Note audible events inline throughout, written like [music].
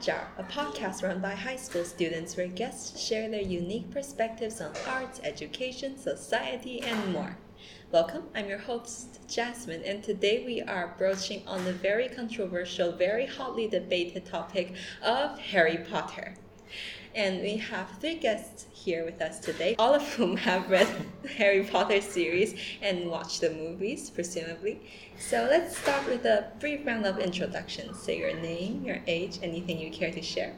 A podcast run by high school students where guests share their unique perspectives on arts, education, society, and more. Welcome, I'm your host, Jasmine, and today we are broaching on the very controversial, very hotly debated topic of Harry Potter. And we have three guests here with us today, all of whom have read Harry Potter series and watched the movies, presumably. So let's start with a brief round of introductions. Say your name, your age, anything you care to share.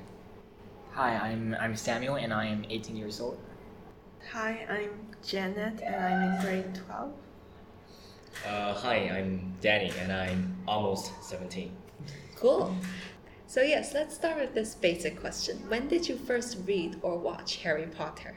Hi, I'm I'm Samuel and I am 18 years old. Hi, I'm Janet and I'm in grade 12. Uh, hi, I'm Danny and I'm almost 17. Cool. So yes, let's start with this basic question. When did you first read or watch Harry Potter?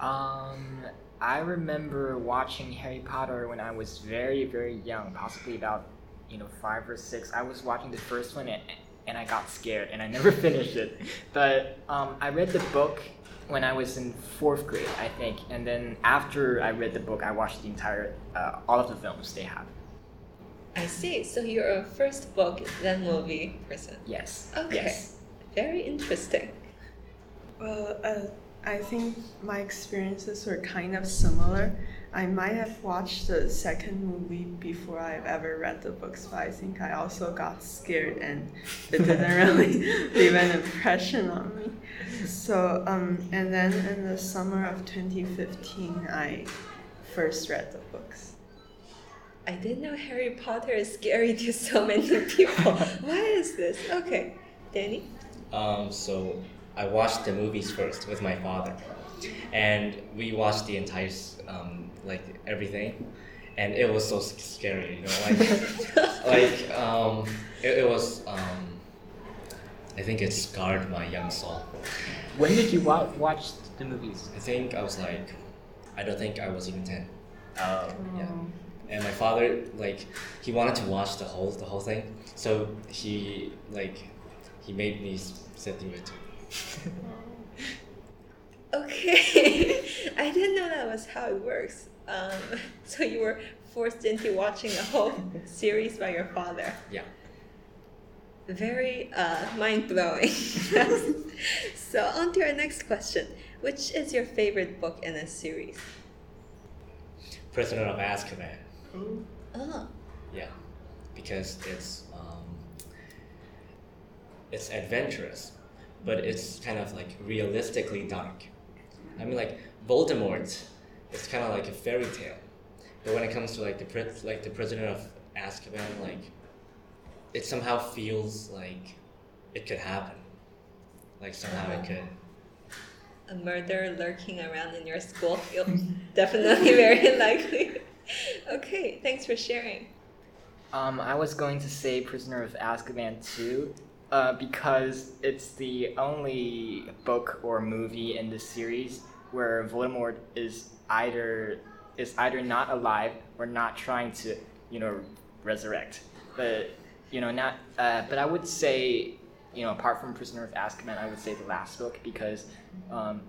Um, I remember watching Harry Potter when I was very very young, possibly about you know five or six. I was watching the first one and, and I got scared and I never [laughs] finished it. But um, I read the book when I was in fourth grade, I think, and then after I read the book, I watched the entire uh, all of the films they have. I see. So you're a first book then movie person. Yes. Okay. Yes. Very interesting. Well, uh, I think my experiences were kind of similar. I might have watched the second movie before I've ever read the books, but I think I also got scared and it didn't [laughs] really leave an impression on me. So, um, and then in the summer of 2015, I first read the books. I didn't know Harry Potter is scary to so many people. [laughs] Why is this? Okay. Danny? Um, so I watched the movies first with my father, and we watched the entire um, like everything, and it was so scary, you know, like [laughs] like um, it, it was um, I think it scarred my young soul. When did you wa- watch the movies? I think I was like, I don't think I was even ten. Oh. Yeah. And my father like he wanted to watch the whole the whole thing so he like he made me sit through it [laughs] Okay. [laughs] I didn't know that was how it works. Um, [laughs] so you were forced into watching a whole series by your father. yeah Very uh, mind blowing. so, on to our next question. Which is your favorite book in this series? prisoner of azkaban Oh, yeah because it's um, it's adventurous but it's kind of like realistically dark. I mean like voldemort it's kind of like a fairy tale but when it comes to like the pri- like the prisoner of azkaban like it somehow feels like it could happen. Like somehow it could. A murder lurking around in your school feels [laughs] definitely very [laughs] likely. [laughs] okay, thanks for sharing. Um, I was going to say Prisoner of Azkaban too, uh, because it's the only book or movie in the series where Voldemort is either is either not alive or not trying to, you know, resurrect. But you know, not. Uh, but I would say, you know, apart from Prisoner of Azkaban, I would say the last book because. Um,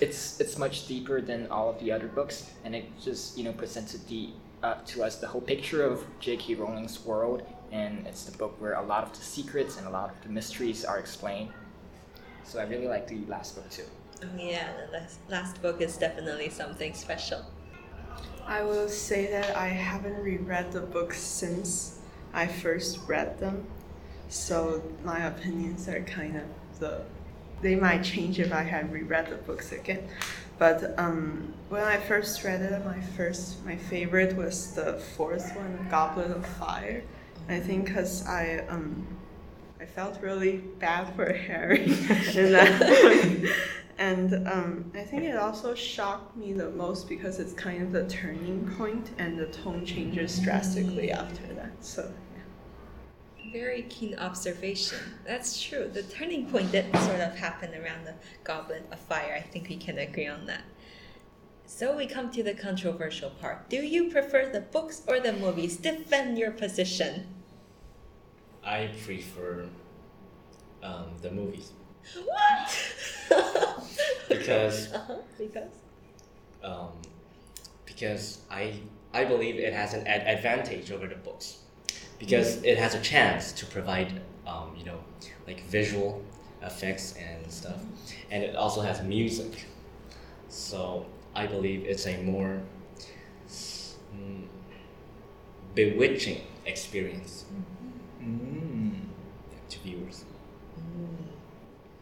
it's it's much deeper than all of the other books, and it just you know presents it the, uh, to us the whole picture of J.K. Rowling's world, and it's the book where a lot of the secrets and a lot of the mysteries are explained. So I really like the last book too. Oh, yeah, the last, last book is definitely something special. I will say that I haven't reread the books since I first read them, so my opinions are kind of the. They might change if I had reread the books again, but um, when I first read it, my first my favorite was the fourth one, Goblet of Fire. I think because I um, I felt really bad for [laughs] Harry that. [laughs] And um, I think it also shocked me the most because it's kind of the turning point and the tone changes drastically after that. So, Very keen observation. That's true. The turning point did sort of happen around the Goblet of Fire. I think we can agree on that. So we come to the controversial part. Do you prefer the books or the movies? Defend your position. i prefer um, the movies What? [laughs] Because- [laughs] uh-huh, because um, because I I believe it has an ad- advantage over the books because it has a chance to provide um, you know like visual effects and stuff, and it also has music. So I believe it's a more mm, bewitching experience Mm. to viewers.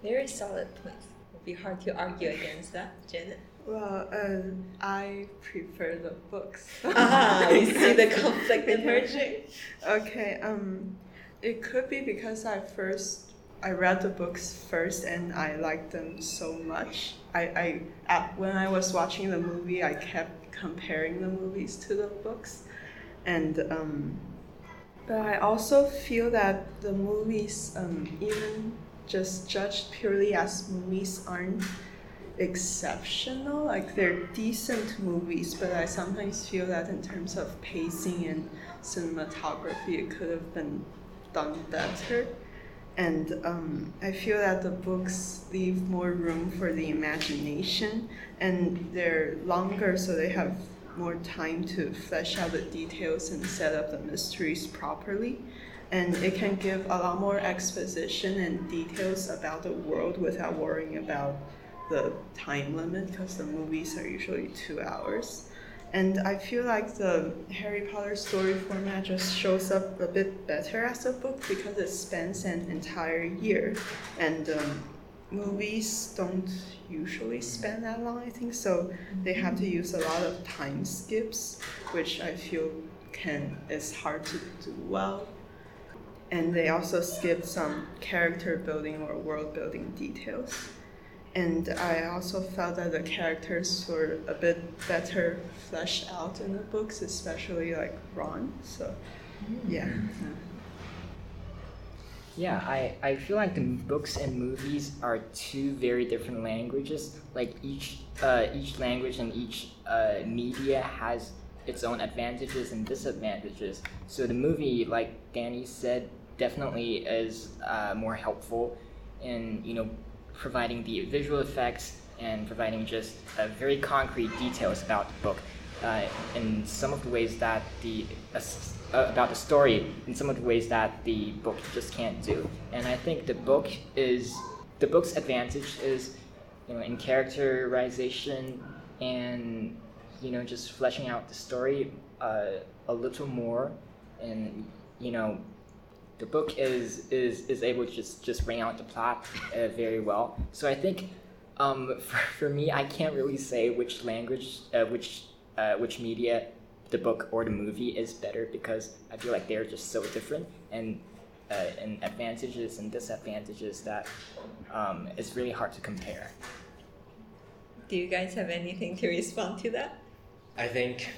Very solid points. It'd be hard to argue against that, Janet. Well, uh, I prefer the books. ah, we see the [laughs] conflict emerging. Okay, um, it could be because I first I read the books first and I liked them so much. I, I at, when I was watching the movie, I kept comparing the movies to the books, and um, but I also feel that the movies, um, even just judged purely as movies, aren't exceptional. Like they're decent movies, but I sometimes feel that in terms of pacing and cinematography, it could have been done better. And um, I feel that the books leave more room for the imagination, and they're longer, so they have more time to flesh out the details and set up the mysteries properly. And it can give a lot more exposition and details about the world without worrying about the time limit because the movies are usually two hours. And I feel like the Harry Potter story format just shows up a bit better as a book because it spans an entire year. And um, movies don't usually span that long, I think, so they have to use a lot of time skips, which I feel can is hard to do well. And they also skip some character building or world building details. And I also felt that the characters were a bit better fleshed out in the books, especially like Ron. So, yeah. Yeah, I, I feel like the books and movies are two very different languages. Like each uh, each language and each uh, media has its own advantages and disadvantages. So the movie, like Danny said, definitely is uh, more helpful in you know providing the visual effects and providing just uh, very concrete details about the book. Uh, in some of the ways that the uh, uh, about the story in some of the ways that the book just can't do. And I think the book is the book's advantage is you know in characterization and you know just fleshing out the story uh, a little more and you know the book is is is able to just just bring out the plot uh, very well so i think um, [laughs] for, for me i can't really say which language uh, which uh, which media the book or the movie is better because i feel like they're just so different and uh, and advantages and disadvantages that um, it's really hard to compare Do you guys have anything to respond to that? I think,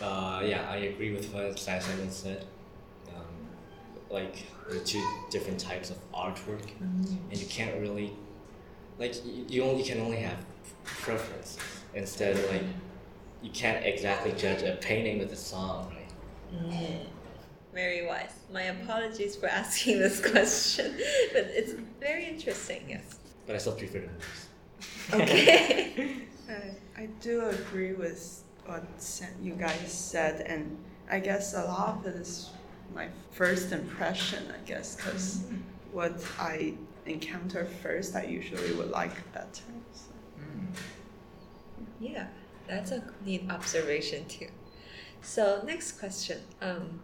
uh, yeah, I agree with what Sai Simon said. Like the two different types of artwork, mm-hmm. and you can't really, like, you, you only can only have preference instead. of Like, you can't exactly judge a painting with a song, right? Mm-hmm. Very wise. My apologies for [laughs] asking this question, but it's very interesting, yes. But I still prefer the movies. Okay. [laughs] I, I do agree with what you guys said, and I guess a lot of it is my first impression, I guess, because what I encounter first, I usually would like better. So. yeah, that's a neat observation too. So, next question. Um,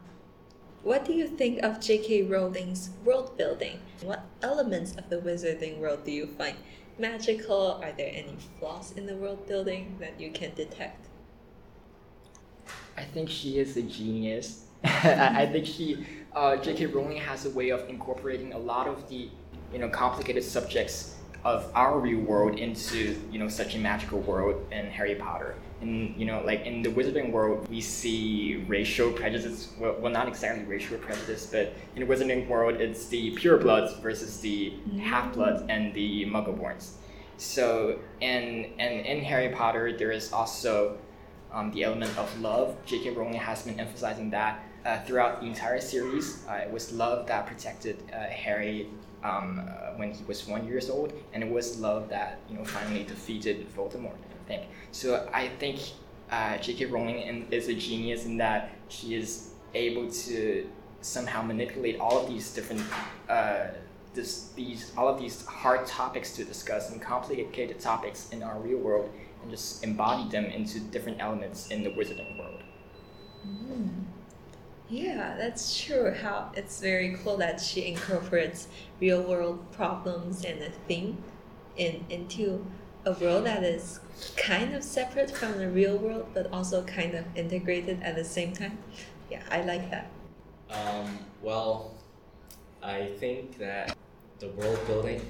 what do you think of J.K. Rowling's world building? What elements of the wizarding world do you find magical? Are there any flaws in the world building that you can detect? I think she is a genius. [laughs] I I think she, uh, J.K. Rowling has a way of incorporating a lot of the, you know, complicated subjects of our real world into, you know, such a magical world in Harry Potter. And you know, like in the Wizarding world, we see racial prejudice. Well, well, not exactly racial prejudice, but in the Wizarding world, it's the purebloods versus the half-bloods and the Muggleborns. So, and and in Harry Potter, there is also um, the element of love. J.K. Rowling has been emphasizing that uh, throughout the entire series. Uh, it was love that protected uh, Harry um, uh, when he was one years old, and it was love that you know finally defeated Voldemort. I think so. I think J.K. Rowling is a genius in that she is able to somehow manipulate all of these different this, these all of these hard topics to discuss and complicated topics in our real world and just embody them into different elements in the wizarding world. Mm. Yeah, that's true. How it's very cool that she incorporates real world problems and a theme in into a world that is kind of separate from the real world, but also kind of integrated at the same time. Yeah, I like that. Um, well, I think that the world building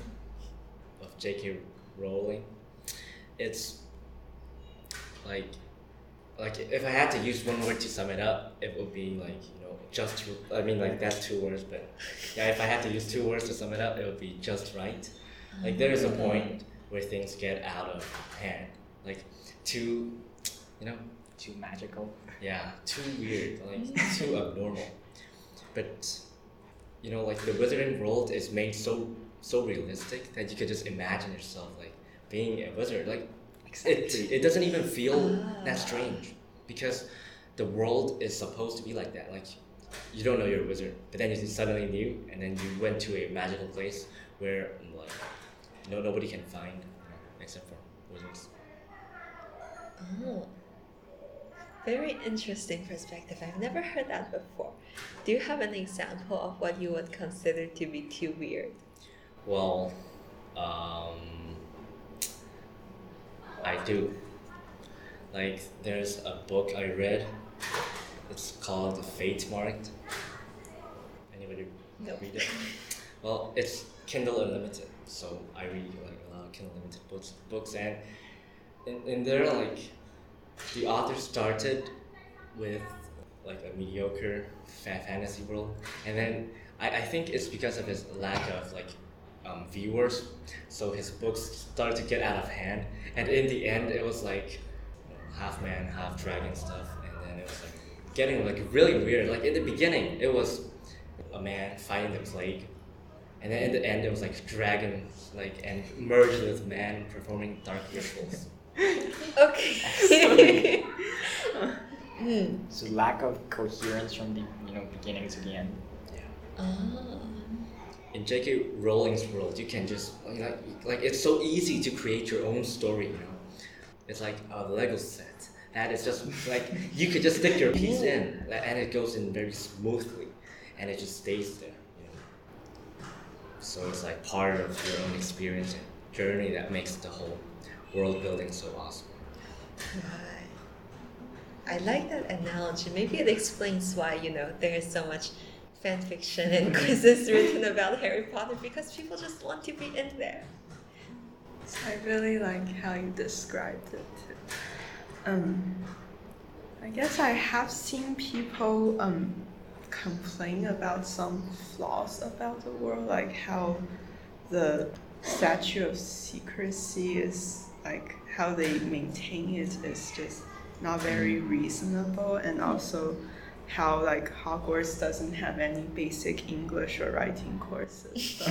of J.K. Rowling, it's like, like if I had to use one word to sum it up, it would be like you know just. I mean like that's two words, but yeah, if I had to use two words to sum it up, it would be just right. Like there is a mm. point where things get out of hand, like too, you know, Too magical. yeah, too weird, like [laughs] too abnormal. But you know, like the wizarding world is made so so realistic that you could just imagine yourself like being a wizard. Like it, it doesn't even feel that strange because the world is supposed to be like that. Like you don't know you're a wizard, but then you suddenly knew, and then you went to a magical place where like no nobody can find you know, except for wizards. Oh, very interesting perspective. I've never heard that before. Do you have an example of what you would consider to be too weird? Well, um, I do. Like, there's a book I read. It's called Fatemarked. Anybody No. read it? Well, it's Kindle Unlimited, so I read like a lot of Kindle Unlimited books. Books and in, in there, like, the author started with like a mediocre fa- fantasy world, and then I, I think it's because of his lack of like um, viewers, so his books started to get out of hand, and in the end, it was like you know, half man, half dragon stuff, and then it was like getting like really weird. Like in the beginning, it was a man fighting the plague, and then in the end, it was like dragon, like and merged with man performing dark rituals. [laughs] Okay. [laughs] Hmm. So lack of coherence from the you know beginning to the end. Yeah. Oh. In J.K. Rowling's world, you can just oh, like like it's so easy to create your own story. You know, it's like a Lego set that is just like you could just stick your piece in, and it goes in very smoothly, and it just stays there. You know, so it's like part of your own experience and journey that makes the whole world building so awesome. I like that analogy. Maybe it explains why, you know, there is so much fan fiction and [laughs] quizzes written about Harry Potter because people just want to be in there. I really like how you described it. Um, I guess I have seen people um, complain about some flaws about the world, like how the statute of secrecy is like how they maintain it is just not very reasonable, and also how like Hogwarts doesn't have any basic English or writing courses. [laughs] So,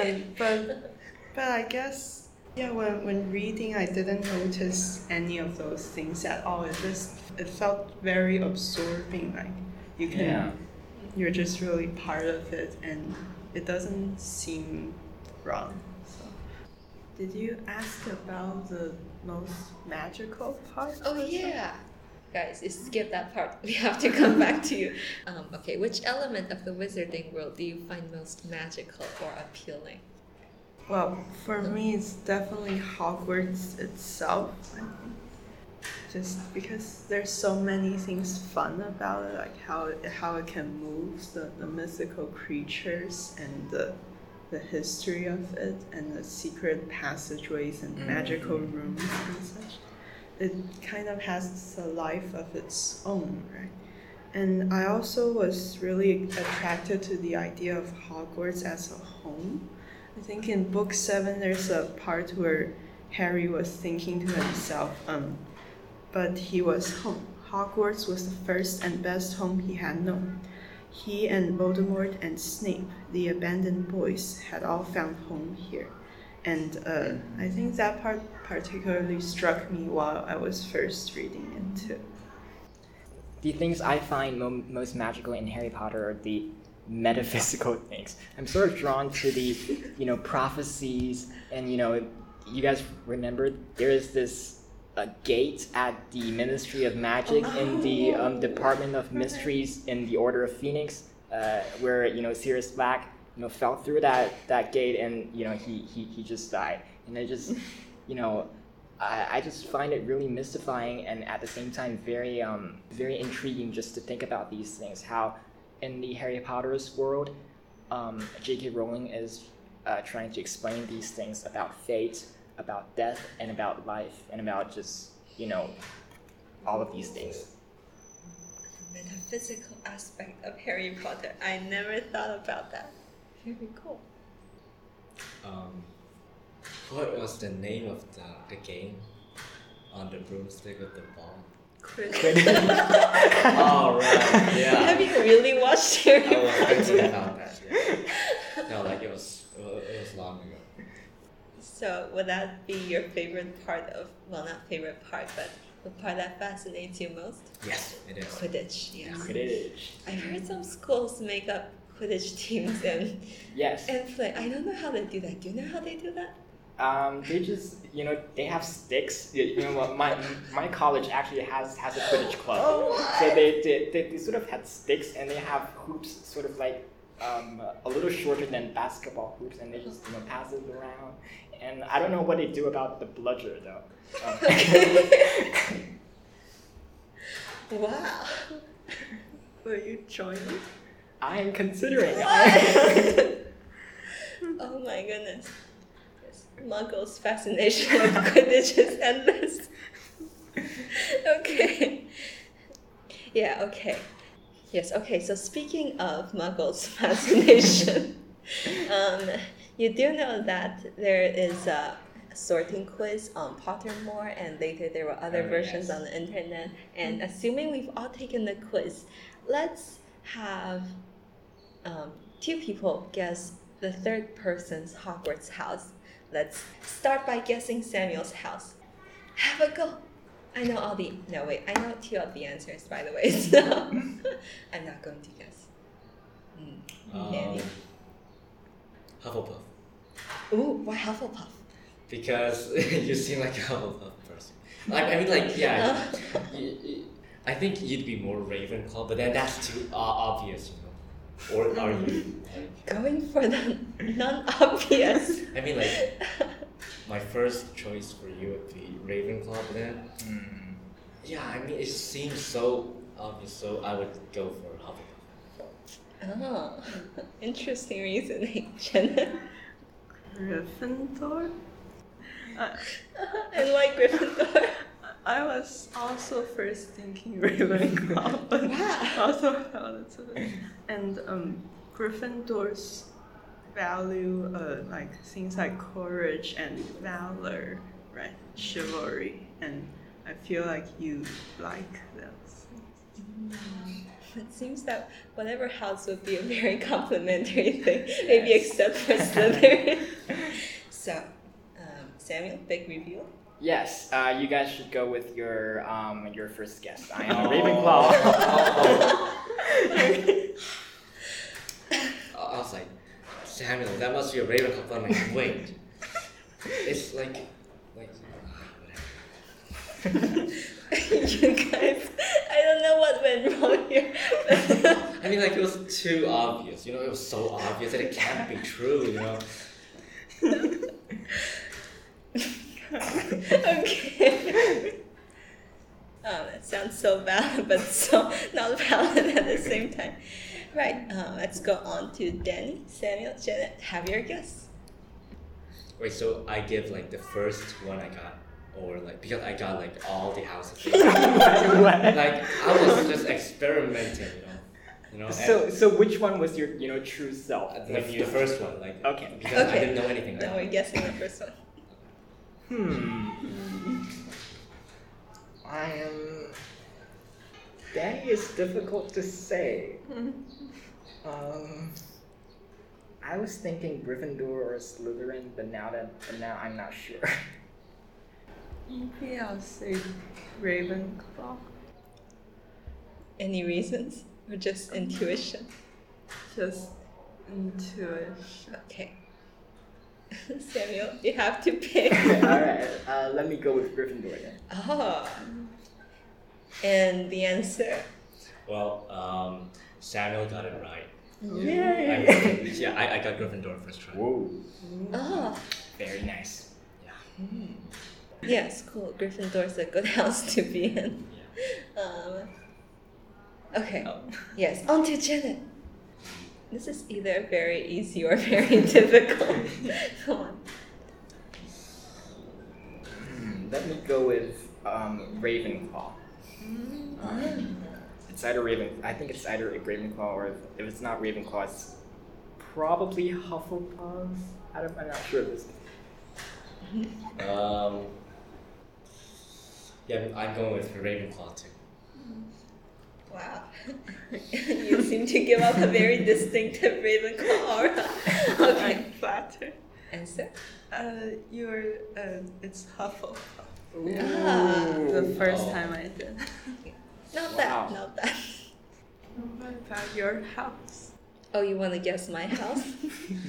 and, um, but but I guess yeah, when when reading, I didn't notice any of those things at all. It just it felt very absorbing. Like you can Yeah. you're just really part of it, and it doesn't seem wrong. So, did you ask about the most magical part? Oh, yeah. something? Yeah. Guys, you skip that part. [laughs] We have to come back to you. Um, okay, which element of the wizarding world do you find most magical or appealing? Well, for me, it's definitely Hogwarts itself. Just because there's so many things fun about it, like how it, how it can move, the, the mythical creatures, and the the history of it, and the secret passageways and magical rooms and such. It kind of has a life of its own, right? And I also was really attracted to the idea of Hogwarts as a home. I think in book seven there's a part where Harry was thinking to himself, um, but he was home. Hogwarts was the first and best home he had known. He and Voldemort and Snape, the abandoned boys, had all found home here. And uh, I think that part particularly struck me while I was first reading it too. the things I find mo- most magical in Harry Potter are the metaphysical [laughs] things. I'm sort of drawn to the, you know, prophecies and you know, you guys remember there is this uh, gate at the Ministry of Magic in the um, Department of Mysteries in the Order of Phoenix, uh, where you know Sirius Black you know fell through that that gate and you know he he, he just died and I just [laughs] you know I, I just find it really mystifying and at the same time very um very intriguing just to think about these things how in the Harry Potter's world um, J.K. Rowling is uh, trying to explain these things about fate about death and about life and about just you know all of these things The Metaphysical aspect of Harry Potter. I never thought about that. Very cool. Um, what was the name of the, the game on the broomstick with the ball? [laughs] oh right, yeah. Have you really watched Harry I was Potter? thinking about that. Yeah. No, like it was it was long ago. So, would that be your favorite part of, well, not favorite part, but the part that fascinates you most? Yes, it is. Quidditch, yes. Quidditch I've heard some schools make up Quidditch [laughs] teams and, yes and play. I don't know how they do that. Do you know how they do that? Um, they just, you know, they have sticks. You know what? My my college actually has has a Quidditch club. Oh, So they, they, they, they sort of had sticks and they have hoops, sort of like um, a little shorter than basketball hoops, and they just you know pass it around. And I don't know what they do about the bludger though. Um, [laughs] [laughs] Wow. Will you join me? I am considering. [laughs] [laughs] oh my goodness. Yes. Muggle's fascination with Quidditch is endless. [laughs] okay. Yeah, okay. Yes, okay, so speaking of Muggle's fascination, um, you do know that there is a sorting quiz on Pottermore, and later there were other Oh, versions yes. on the internet. And assuming we've all taken the quiz, let's have um, two people guess the third person's Hogwarts house. Let's start by guessing Samuel's house. Have a go. I know all the. No, wait. I know two of the answers, by the way. [laughs] So [laughs] I'm not going to guess. Mm. Um. Hufflepuff. Ooh, why Hufflepuff? Because [laughs] you seem like a Hufflepuff person. Like I mean, like yeah. you, you, I think you'd be more Ravenclaw, but then that's too uh, obvious, you know. Or are you? Like, Going for the non-obvious. I mean, like my first choice for you would be Ravenclaw, but then Hmm. yeah, I mean, it seems so obvious, so I would go for Hufflepuff. Oh, [laughs] interesting reasoning, [laughs] Jenna. Gryffindor? [laughs] I, and why Gryffindor? I was also first thinking [laughs] Ravenclaw, but Wow. [laughs] also felt it. And um, Gryffindor's value, uh, like things like courage and valor, right? Chivalry, and I feel like you like those. It seems that whatever house would be a very [laughs] complimentary thing, maybe except for Slytherin. so, um, Samuel, big reveal. Yes, uh, you guys should go with your um, your first guess. I am Oh. Ravenclaw. I [laughs] I was like, Samuel, that must be a Ravenclaw. But I'm like, wait, it's like, like, [laughs] whatever. you guys, I don't know what went wrong here. I mean, like it was too obvious. You know, it was so obvious that it can't be true. You know. [laughs] [laughs] okay. Oh, that sounds so valid, but so not valid at the same time. Right, uh, let's go on to Danny, Samuel, Janet. Have your guess. Wait, so I give like the first one I got, or like because I got like all the houses. [laughs] What? like I was just experimenting, you know. You know. So, so which one was your, you know, true self? When the, you the first one, like Okay. because I Okay. didn't know anything. Now about we're guessing the first one. Hmm. I am. Danny is difficult to say. [laughs] Um, I was thinking Gryffindor or Slytherin, but now that but now I'm not sure. Maybe I'll say Ravenclaw. Any reasons or just intuition? Just intuition. Okay. [laughs] Samuel, you have to pick. [laughs] Alright, uh, let me go with Gryffindor then. Oh. And the answer? Well, um, Samuel got it right. I, yeah, I, I got Gryffindor first try. Whoa, Oh. very nice. Yeah. Yes, cool. Gryffindor's a good [laughs] house to be in. Yeah. Um, okay. Oh. Yes, on to Janet. This is either very easy or [laughs] very difficult. [laughs] Come on. Hmm, let me go with um, Ravenclaw. Um, it's either Raven. I think it's either a Ravenclaw or if, if it's not Ravenclaw, it's probably Hufflepuff. I don't, I'm not sure if it's. Um, yeah, I'm going with Ravenclaw too. Wow. [laughs] you seem to give off a very distinctive Ravenclaw aura. [laughs] Okay. I'm flattered. Answer? Uh, you're, uh, it's Hufflepuff. Ah. The first Oh. time I did. Not Wow. that, not that. What about your house? Oh, you want to guess my house?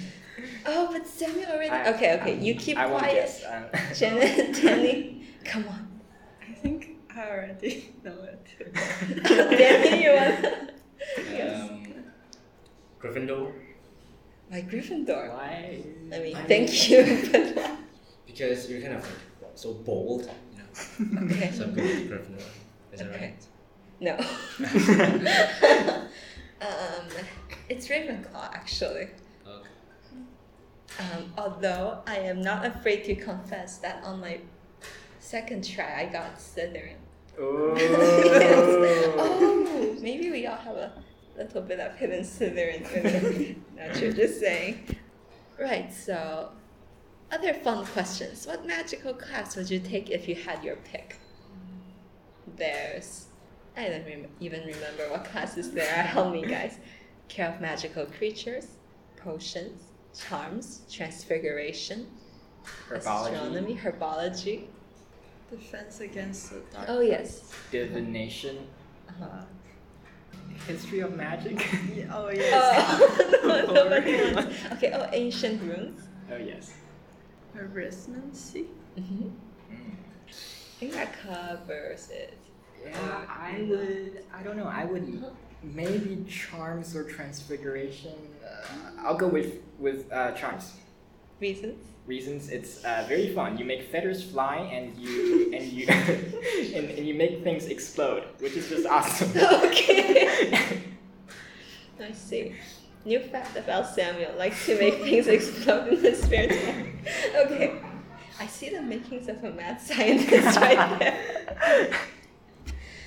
[laughs] oh, but Samuel already. I- okay, okay. I- You keep I won't quiet. guess. Um, Janet, Danny, come on. I think I already know it too. Danny, you want? yes. Um, Gryffindor My Gryffindor. Why? I mean, I thank mean- you, but [laughs] because you're kind of like so bold, you know. Okay. So I'm going with Gryffindor. Is that Okay. right? No. [laughs] [laughs] um, it's Ravenclaw, actually. Okay. Um, although I am not afraid to confess that on my second try, I got Slytherin. Oh. [laughs] oh, maybe we all have a little bit of hidden Slytherin within. [laughs] Not sure, just saying. Right, so other fun questions. What magical class would you take if you had your pick? There's, I don't rem- even remember what classes there are. [laughs] Help me, guys. Care of magical creatures, potions, charms, transfiguration, astronomy, herbology. Defense against the dark. Oh yes. Divination. Uh-huh. History of magic. [laughs] Oh yes. Oh, nobody Boring wants. Okay, oh, ancient runes. oh yes. Arithmancy. Mm-hmm. Mm. I think that covers it. Yeah, I would. I don't know. I would maybe charms or transfiguration. Uh, I'll go with with uh, charms. Reasons? Reasons it's uh, very fun. You make feathers fly and you and you [laughs] and, and you make things explode, which is just awesome. [laughs] Okay. [laughs] I see. New fact about Samuel likes to make things explode in his spare time. Okay. I see the makings of a mad scientist right there.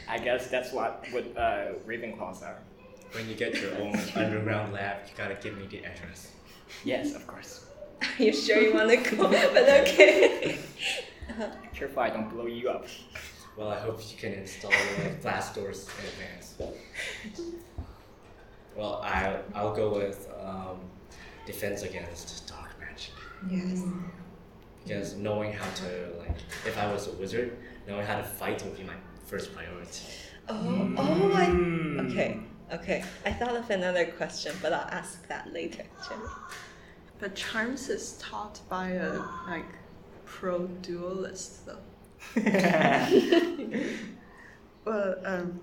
I guess that's what what uh, Ravenclaws are. When you get your own underground lab, you gotta give me the address. Yes, of course. Are [laughs] you sure you want to go? [laughs] [laughs] But okay. Careful, I don't blow you up. Well, I hope you can install uh, glass doors in advance. Well, I'll, I'll go with um, defense against dark magic. Yes. Because knowing how to, like, if I was a wizard, knowing how to fight would be my first priority. Oh, oh, I. Mm. Okay, okay. I thought of another question, but I'll ask that later. Jenny. But charms is taught by a like pro duelist though. [laughs] [laughs] Well, um,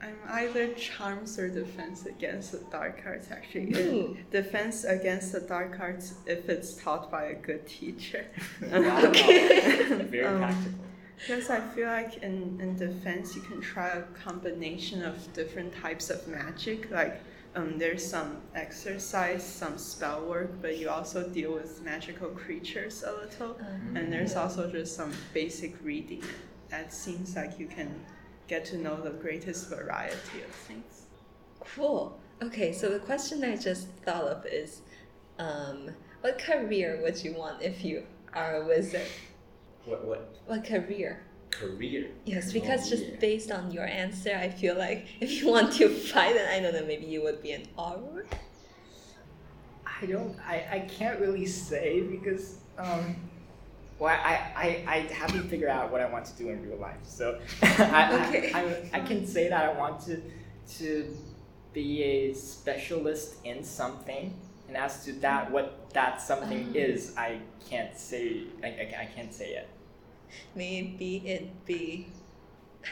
I'm either charms or defense against the dark arts. Actually, Ooh. defense against the dark arts if it's taught by a good teacher. [laughs] Wow. Very Um, practical. Because I feel like in, in defense you can try a combination of different types of magic. Like um, there's some exercise, some spell work, but you also deal with magical creatures a little. And there's also just some basic reading. That seems like you can get to know the greatest variety of things. Cool. Okay, so the question I just thought of is um, what career would you want if you are a wizard? What, what What career? Career? Yes, because just yeah. based on your answer, I feel like [laughs] if you want to fight, then I don't know, maybe you would be an auror? I don't. I, I can't really say because um, Well, I, I, I haven't figured out what I want to do in real life, so [laughs] I, Okay. I, I, I can say that I want to to be a specialist in something, and as to that, what that something Oh. is, I can't say. I, I, I can't say it. Maybe it be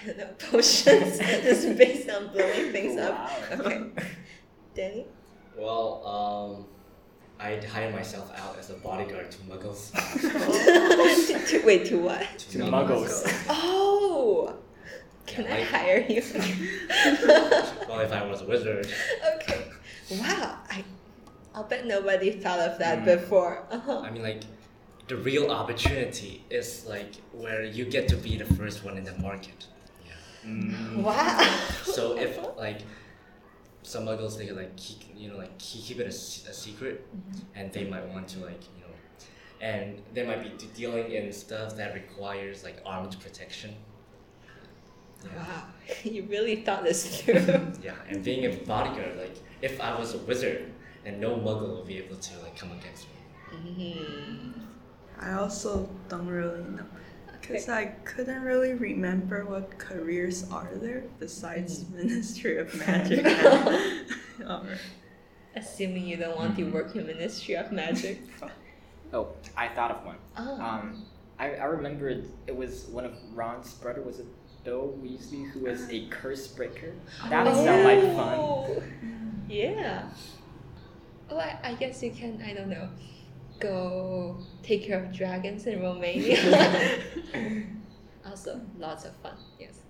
I don't know potions [laughs] just based on blowing things up. Okay, Danny. Well, um, I'd hire myself out as a bodyguard to muggles. to, [laughs] to- [laughs] wait, to what? To muggles. Oh, can Yeah, I like- hire you? Well, if I was a wizard. okay. Wow, I, I'll bet nobody thought of that Mm. before. Uh-huh. I mean, like, the real opportunity is like where you get to be the first one in the market. Yeah. Mm. Wow. [laughs] So if like some muggles they can like keep you know like keep keep it a, a secret, and they might want to like you know, and they might be dealing in stuff that requires like armed protection. Yeah. Wow, [laughs] you really thought this through. [laughs] Yeah, and being a bodyguard, like if I was a wizard, and no muggle would be able to like come against me. Mhm. I also don't really know. Because Okay. I couldn't really remember what careers are there besides Ministry of [laughs] Magic. [laughs] [laughs] and- Assuming you don't want to work in Ministry of Magic. Oh, I thought of one. Oh. Um, I, I remembered it was one of Ron's brother was it Bill Weasley who was a [gasps] curse breaker. That would sound like fun. Oh, Yeah. Oh, I, I guess you can, I don't know, go take care of dragons in Romania. [laughs] also, lots of fun, yes.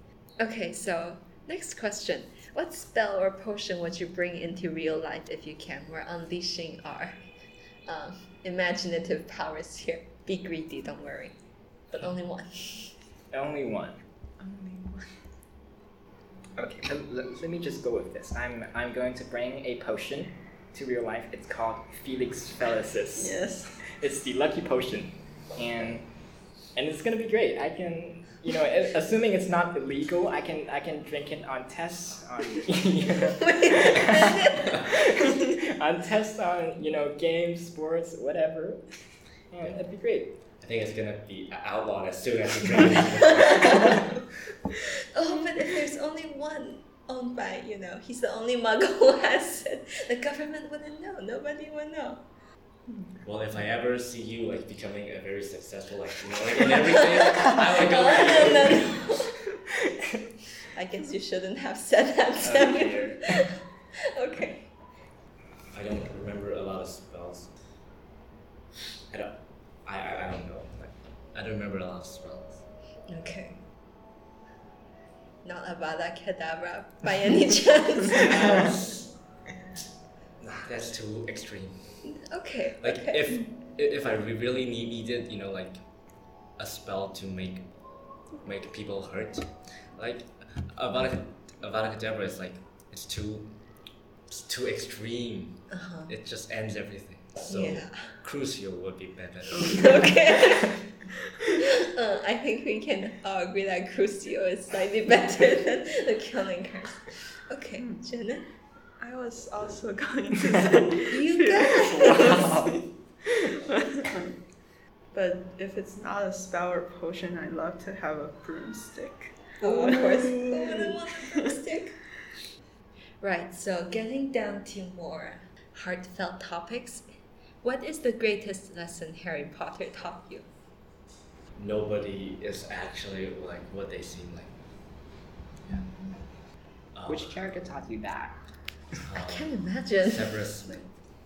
Okay, so next question. What spell or potion would you bring into real life if you can? We're unleashing our um, imaginative powers here. Be greedy, don't worry. But only one. Only one. Only one. Okay, let, let- let me just go with this. I'm I'm going to bring a potion to real life. It's called Felix Felicis. Yes. It's the lucky potion, and and it's gonna be great. I can, you know, assuming it's not illegal, I can I can drink it on tests on [laughs] on tests on you know games, sports, whatever, and it'd be great. I think it's gonna be outlawed as soon as you drink it. [laughs] [laughs] Oh, but if there's only one owned by, you know, he's the only muggle who [laughs] has it, the government wouldn't know. Nobody would know. well, if I ever see you like becoming a very successful like you know like in [laughs] everything, I would go. No, no, no. [laughs] I guess you shouldn't have said that, Samuel. okay. I don't remember a lot of spells. I don't. I I, I don't know. Like, I don't remember a lot of spells. Okay. Not Avada Kedavra by any [laughs] chance. That's, that's too extreme. okay. Like okay. if if I really need, needed, you know, like a spell to make make people hurt, like Avada Avada Kedavra is like it's too it's too extreme. Uh-huh. It just ends everything. So Yeah. Crucio would be better. [laughs] okay. [laughs] uh, I think we can all agree that Crucio is slightly [laughs] better than the Killing Curse. Okay, Jenna. I was also going to say. You guys! but if it's not a spell or potion, I'd love to have a broomstick. Oh, of course. Who wouldn't want a broomstick? Right, so getting down to more heartfelt topics. What is the greatest lesson Harry Potter taught you? Nobody is actually like what they seem like. Yeah. Um, Which character taught you that? I um, can't imagine. Severus Snape.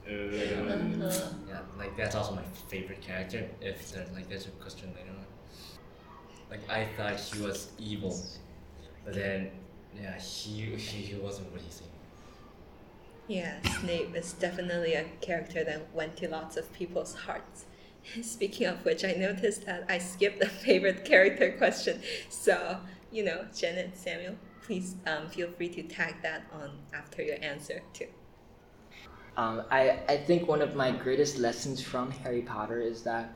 Uh-huh. Yeah, like that's also my favorite character. If there, like there's a question later on. Like I thought he was evil, but then yeah, he he, he wasn't what he seemed. Yeah, Snape is definitely a character that went to lots of people's hearts. [laughs] Speaking of which, I noticed that I skipped the [laughs] favorite character question. So, you know, Janet, Samuel, please um, feel free to tag that on after your answer too. Um, I, I think one of my greatest lessons from Harry Potter is that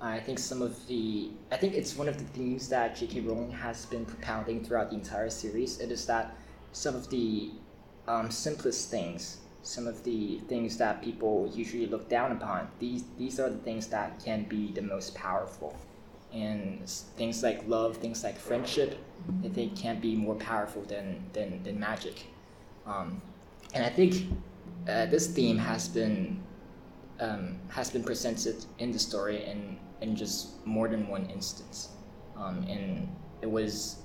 I think some of the I think it's one of the themes that J.K. Rowling has been propounding throughout the entire series. It is that some of the um, simplest things, some of the things that people usually look down upon. These these are the things that can be the most powerful, and things like love, things like friendship, I think can't be more powerful than than, than magic. Um, and I think uh, this theme has been um, has been presented in the story in in just more than one instance, um, and it was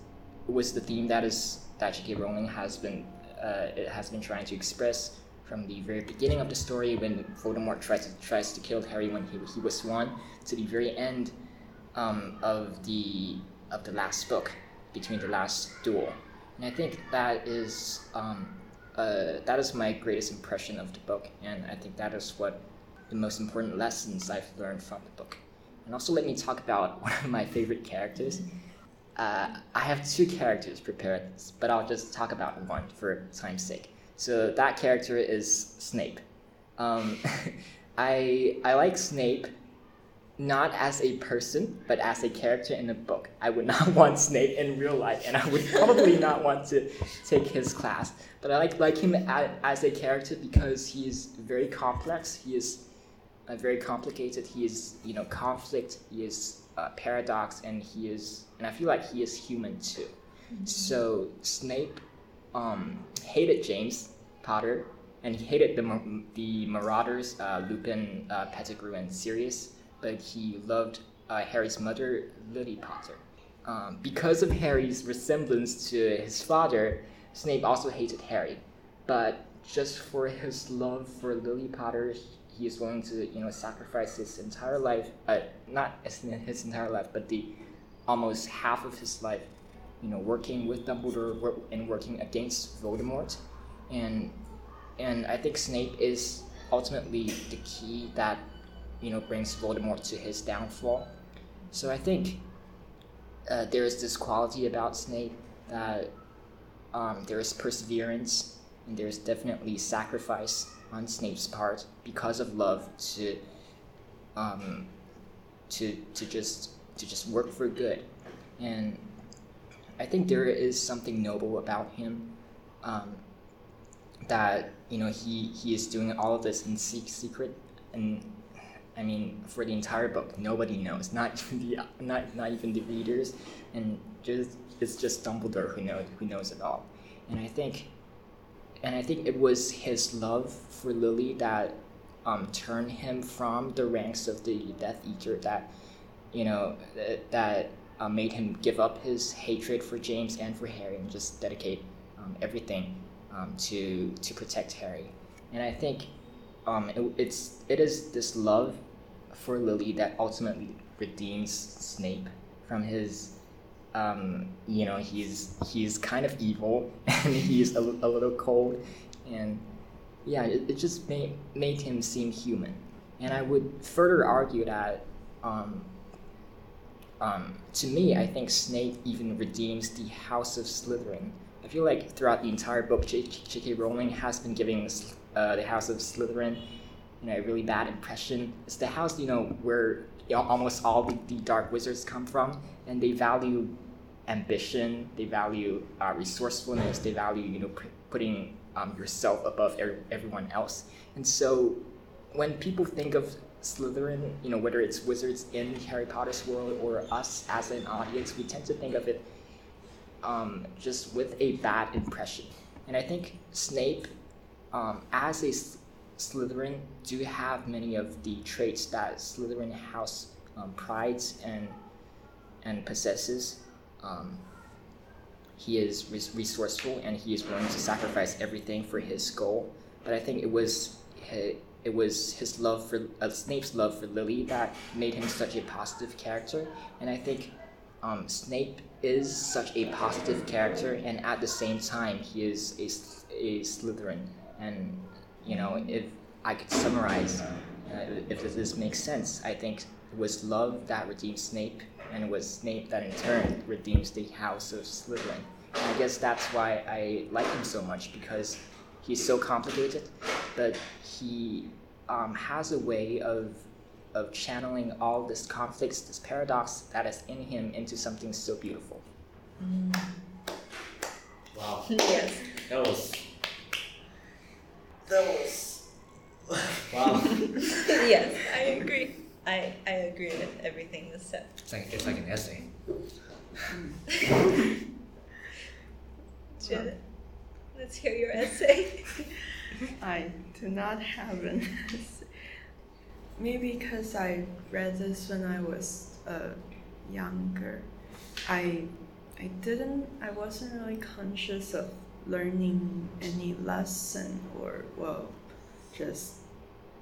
it was the theme that is that J.K. Rowling has been uh, it has been trying to express from the very beginning of the story when Voldemort tries to tries to kill Harry when he, he was one to the very end um, of the of the last book between the last duel, and I think that is um, uh, that is my greatest impression of the book, and I think that is what the most important lessons I've learned from the book. And also, let me talk about [laughs] one of my favorite characters. Uh, I have two characters prepared, but I'll just talk about one for time's sake. So that character is Snape. Um, [laughs] I I like Snape not as a person, but as a character in the book. I would [laughs] not want Snape in real life, and I would [laughs] probably not want to take his class. But I like like him as a character because he is very complex. He is uh, very complicated. He is you know conflict. He is uh, paradox, and he is and I feel like he is human too. Mm-hmm. So Snape um, hated James Potter, and he hated the the Marauders, uh, Lupin, uh, Pettigrew, and Sirius but he loved uh, Harry's mother, Lily Potter. Um, because of Harry's resemblance to his father, Snape also hated Harry. But just for his love for Lily Potter, he is willing to, you know, sacrifice his entire life, uh, not his entire life, but the almost half of his life, you know, working with Dumbledore and working against Voldemort. And and I think Snape is ultimately the key that you know brings Voldemort to his downfall. So I think uh, there is this quality about Snape that um, there is perseverance and there's definitely sacrifice on Snape's part because of love to um, to to just to just work for good, and I think there is something noble about him. Um, that you know he he is doing all of this in secret and I mean, for the entire book, nobody knows, not [laughs] even the not not even the readers, and just it's just Dumbledore who knows who knows it all. And I think, and I think it was his love for Lily that um, turned him from the ranks of the Death Eater that, you know, that, uh, made him give up his hatred for James and for Harry and just dedicate um, everything um, to to protect Harry. And I think um, it, it's it is this love for Lily that ultimately redeems Snape from his um, you know he's he's kind of evil [laughs] and he's a, a little cold and yeah it, it just made, made him seem human and I would further argue that um, um, to me I think Snape even redeems the House of Slytherin I feel like throughout the entire book J.K. Rowling has been giving uh, the House of Slytherin you know, a really bad impression. It's the house, you know, where almost all the, the, dark wizards come from, and they value ambition, they value uh, resourcefulness, they value, you know, p- putting um, yourself above er- everyone else. And so, when people think of Slytherin, you know, whether it's wizards in Harry Potter's world or us as an audience, we tend to think of it um, just with a bad impression. And I think Snape, um, as a Slytherin do have many of the traits that Slytherin house um, prides and and possesses. Um, he is res- resourceful and he is willing to sacrifice everything for his goal. But I think it was his, it was his love for uh, Snape's love for Lily that made him such a positive character. And I think um, Snape is such a positive character, and at the same time, he is a, a Slytherin. And you know, if I could summarize, uh, if this makes sense, I think it was love that redeemed Snape, and it was Snape that in turn redeems the House of Slytherin. And I guess that's why I like him so much because he's so complicated, but he um, has a way of of channeling all this conflicts, this paradox that is in him into something so beautiful. Wow. [laughs] yes. That was that was. Wow. [laughs] yes, I agree. I, I agree with everything you said. It's like it's like an essay. [laughs] Janet, let's hear your essay. [laughs] I do not have an essay. Maybe because I read this when I was uh, younger. I I didn't I wasn't really conscious of learning any lesson or well just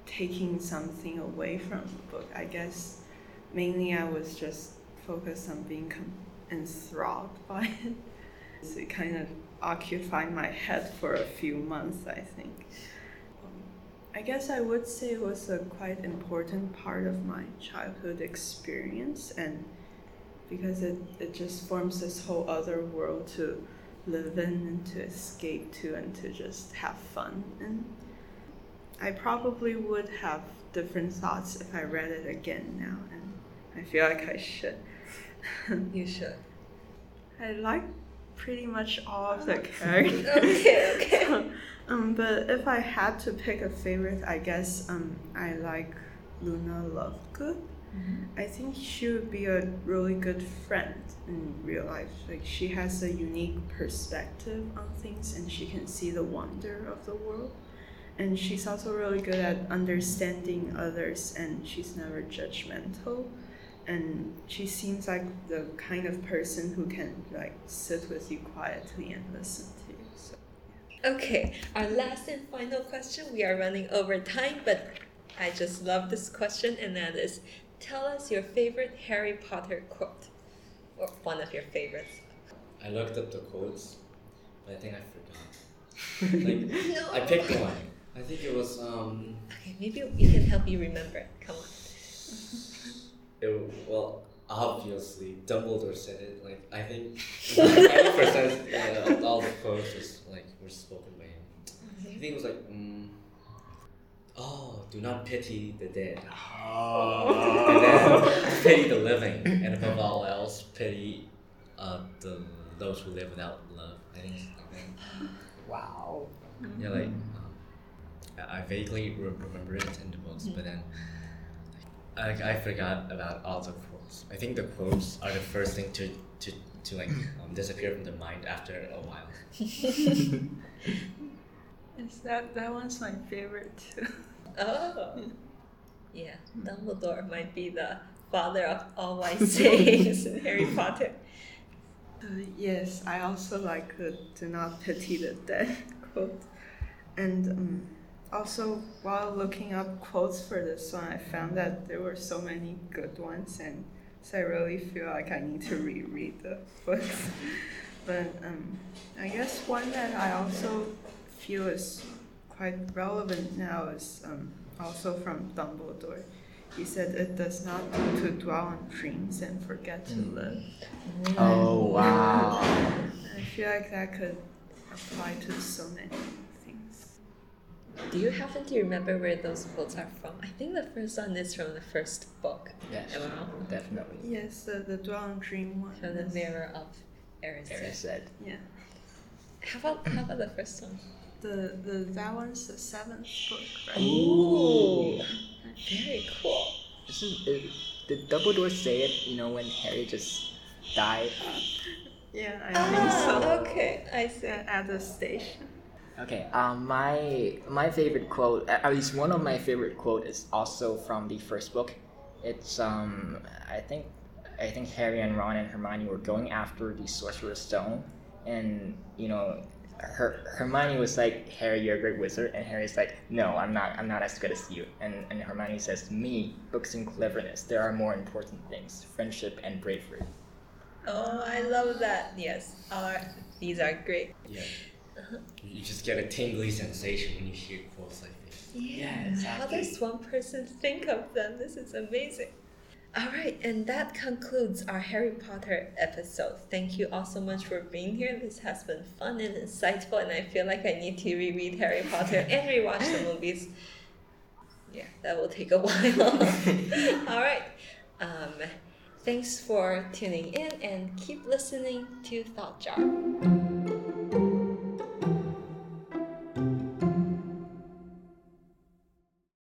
taking something away from the book. I guess mainly I was just focused on being enthralled [laughs] by it. So it kind of occupied my head for a few months, I think. Um, I guess I would say it was a quite important part of my childhood experience, and because it, it just forms this whole other world to live in and to escape to and to just have fun in. I probably would have different thoughts if I read it again now, and I feel like I should. [laughs] you should. I like pretty much all of the characters. [laughs] Okay, okay. [laughs] um, but if I had to pick a favorite, I guess um, I like Luna Lovegood. I think she would be a really good friend in real life. Like she has a unique perspective on things, and she can see the wonder of the world. And she's also really good at understanding others, and she's never judgmental. And she seems like the kind of person who can like sit with you quietly and listen to you. So Okay, our last and final question. We are running over time, but I just love this question, and that is tell us your favorite Harry Potter quote, or one of your favorites. I looked up the quotes, but I think I forgot. [laughs] like No. I picked one. I think it was um. Okay, maybe we can help you remember. Come on. [laughs] It, well, obviously Dumbledore said it. Like I think ninety percent of all the quotes was like were spoken by him. I think it was like, mm, oh, do not pity the dead, Oh. and then pity the living, and above all else, pity uh, the those who live without love. I think it's like that. Wow. Yeah, like um, I I vaguely remember it in the books, but then I, I forgot about all the quotes. I think the quotes are the first thing to to, to like [clears throat] um, disappear from the mind after a while. [laughs] [laughs] is that that one's my favorite too. [laughs] Oh. Yeah, Dumbledore might be the father of all wise [laughs] sayings in Harry Potter. Uh, yes, I also like the "do not pity the dead" [laughs] quote, and um, also while looking up quotes for this one, I found that there were so many good ones, and so I really feel like I need to reread the books. [laughs] but um, I guess one that I also feel is quite relevant now is um, also from Dumbledore. He said it does not do to dwell on dreams and forget to Mm. live. Oh wow. I feel like that could apply to so many things. Do you happen to remember where those quotes are from? I think the first one is from the first book. Yes. Am I wrong? Definitely. Yes, the, the dwell on dream one. From the Mirror of Erised. Eris said. Yeah. How about how about the first one? The, the that one's the seventh book, right? Ooh, very cool. This is, it, did Dumbledore say it? You know when Harry just died. [laughs] Yeah, I Ah, think so. okay, I see. At at the station. Okay. Um, my my favorite quote, at at least one of my favorite quote, is also from the first book. It's um, I think I think Harry and Ron and Hermione were going after the Sorcerer's Stone, and you know, her Hermione was like, "Harry, you're a great wizard," and Harry's like, "No, I'm not. I'm not as good as you." And and Hermione says, "Me, books and cleverness. There are more important things: friendship and bravery." Oh, I love that. Yes, are these are great. Yeah. You you just get a tingly sensation when you hear quotes like this. Yeah, exactly. How does one person think of them? This is amazing. All right, and that concludes our Harry Potter episode. Thank you all so much for being here. This has been fun and insightful, and I feel like I need to reread Harry Potter and rewatch the movies. Yeah, that will take a while. [laughs] all right. Um, thanks for tuning in and keep listening to Thought Jar.